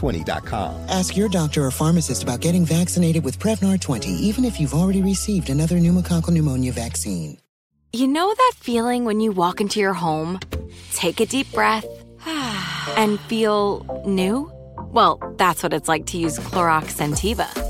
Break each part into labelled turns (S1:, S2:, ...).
S1: Prevnar20.com.
S2: Ask your doctor or pharmacist about getting vaccinated with Prevnar 20, even if you've already received another pneumococcal pneumonia vaccine.
S3: You know that feeling when you walk into your home, take a deep breath, and feel new? Well, that's what it's like to use Clorox Sentiva.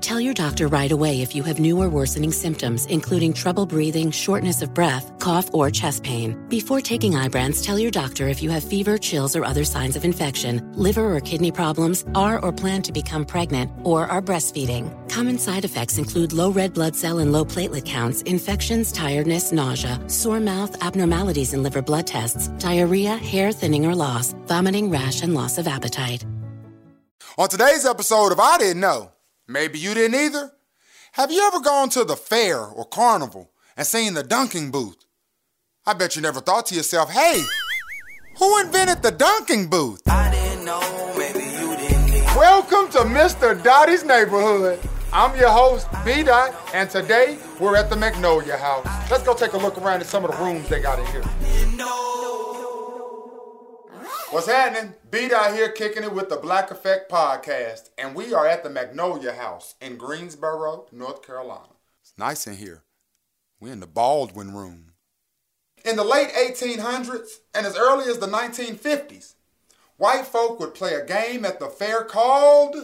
S4: Tell your doctor right away if you have new or worsening symptoms, including trouble breathing, shortness of breath, cough, or chest pain. Before taking Ibrance, tell your doctor if you have fever, chills, or other signs of infection, liver or kidney problems, are or plan to become pregnant, or are breastfeeding. Common side effects include low red blood cell and low platelet counts, infections, tiredness, nausea, sore mouth, abnormalities in liver blood tests, diarrhea, hair thinning or loss, vomiting, rash, and loss of appetite.
S5: On today's episode of I Didn't Know, maybe you didn't either. Have you ever gone to the fair or carnival and seen the dunking booth? I bet you never thought to yourself, hey, who invented the dunking booth?
S6: I didn't know, maybe you didn't either.
S5: Welcome to Mr. Dottie's Neighborhood. I'm your host, B Dot, and today we're at the Magnolia House. Let's go take a look around at some of the rooms they got in here. What's happening? B Dot here kicking it with the Black Effect Podcast, and we are at the Magnolia House in Greensboro, North Carolina. It's nice in here. We're in the Baldwin Room. In the late 1800s and as early as the 1950s, white folk would play a game at the fair called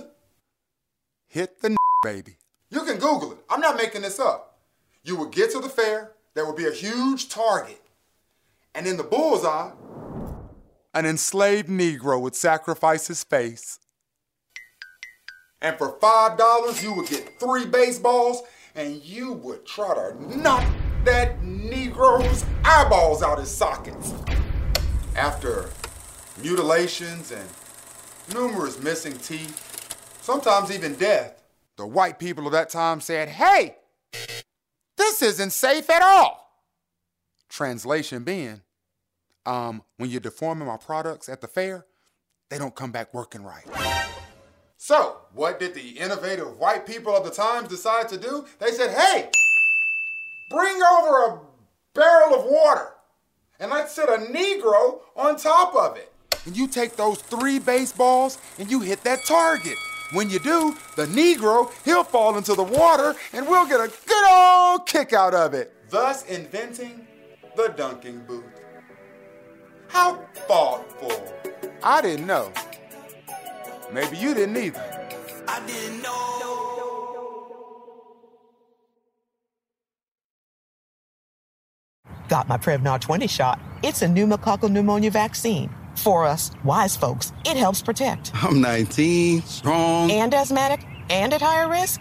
S5: Hit the Baby. You can Google it. I'm not making this up. You would get to the fair, there would be a huge target, and in the bullseye, an enslaved Negro would sacrifice his face. And for $5, you would get three baseballs, and you would try to knock that Negro's eyeballs out his sockets. After mutilations and numerous missing teeth, sometimes even death. The white people of that time said, hey, this isn't safe at all. Translation being, um, when you're deforming my products at the fair, they don't come back working right. So, what did the innovative white people of the times decide to do? They said, hey, bring over a barrel of water and let's set a Negro on top of it. And you take those three baseballs and you hit that target. When you do, the Negro, he'll fall into the water and we'll get a good old kick out of it. Thus inventing the dunking booth. How thoughtful. I didn't know. Maybe you didn't either.
S6: I didn't know.
S7: Got my Prevnar 20 shot. It's a pneumococcal pneumonia vaccine. For us, wise folks, it helps protect.
S8: I'm 19, strong.
S7: And asthmatic and at higher risk?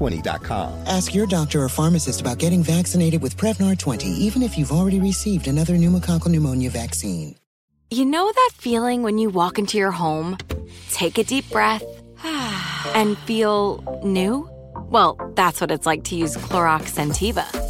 S1: Prevnar20.com.
S2: Ask your doctor or pharmacist about getting vaccinated with Prevnar 20, even if you've already received another pneumococcal pneumonia vaccine.
S3: You know that feeling when you walk into your home, take a deep breath, and feel new? Well, that's what it's like to use Clorox Sentiva.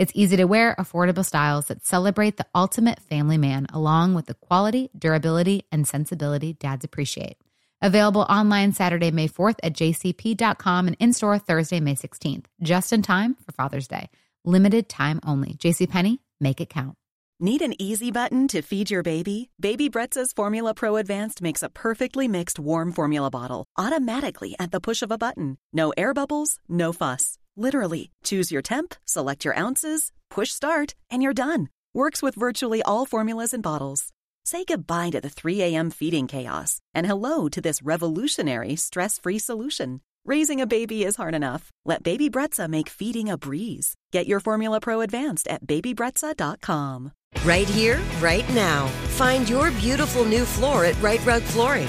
S9: It's easy to wear, affordable styles that celebrate the ultimate family man, along with the quality, durability, and sensibility dads appreciate. Available online Saturday, May 4th at jcp.com and in store Thursday, May 16th, just in time for Father's Day. Limited time only. JCPenney, make it count.
S10: Need an easy button to feed your baby? Baby Brezza's Formula Pro Advanced makes a perfectly mixed warm formula bottle automatically at the push of a button. No air bubbles, no fuss. Literally, choose your temp, select your ounces, push start, and you're done. Works with virtually all formulas and bottles. Say goodbye to the 3 a.m. feeding chaos and hello to this revolutionary stress free solution. Raising a baby is hard enough. Let Baby Brezza make feeding a breeze. Get your Formula Pro Advanced at babybrezza.com.
S11: Right here, right now. Find your beautiful new floor at Rite Rug Flooring.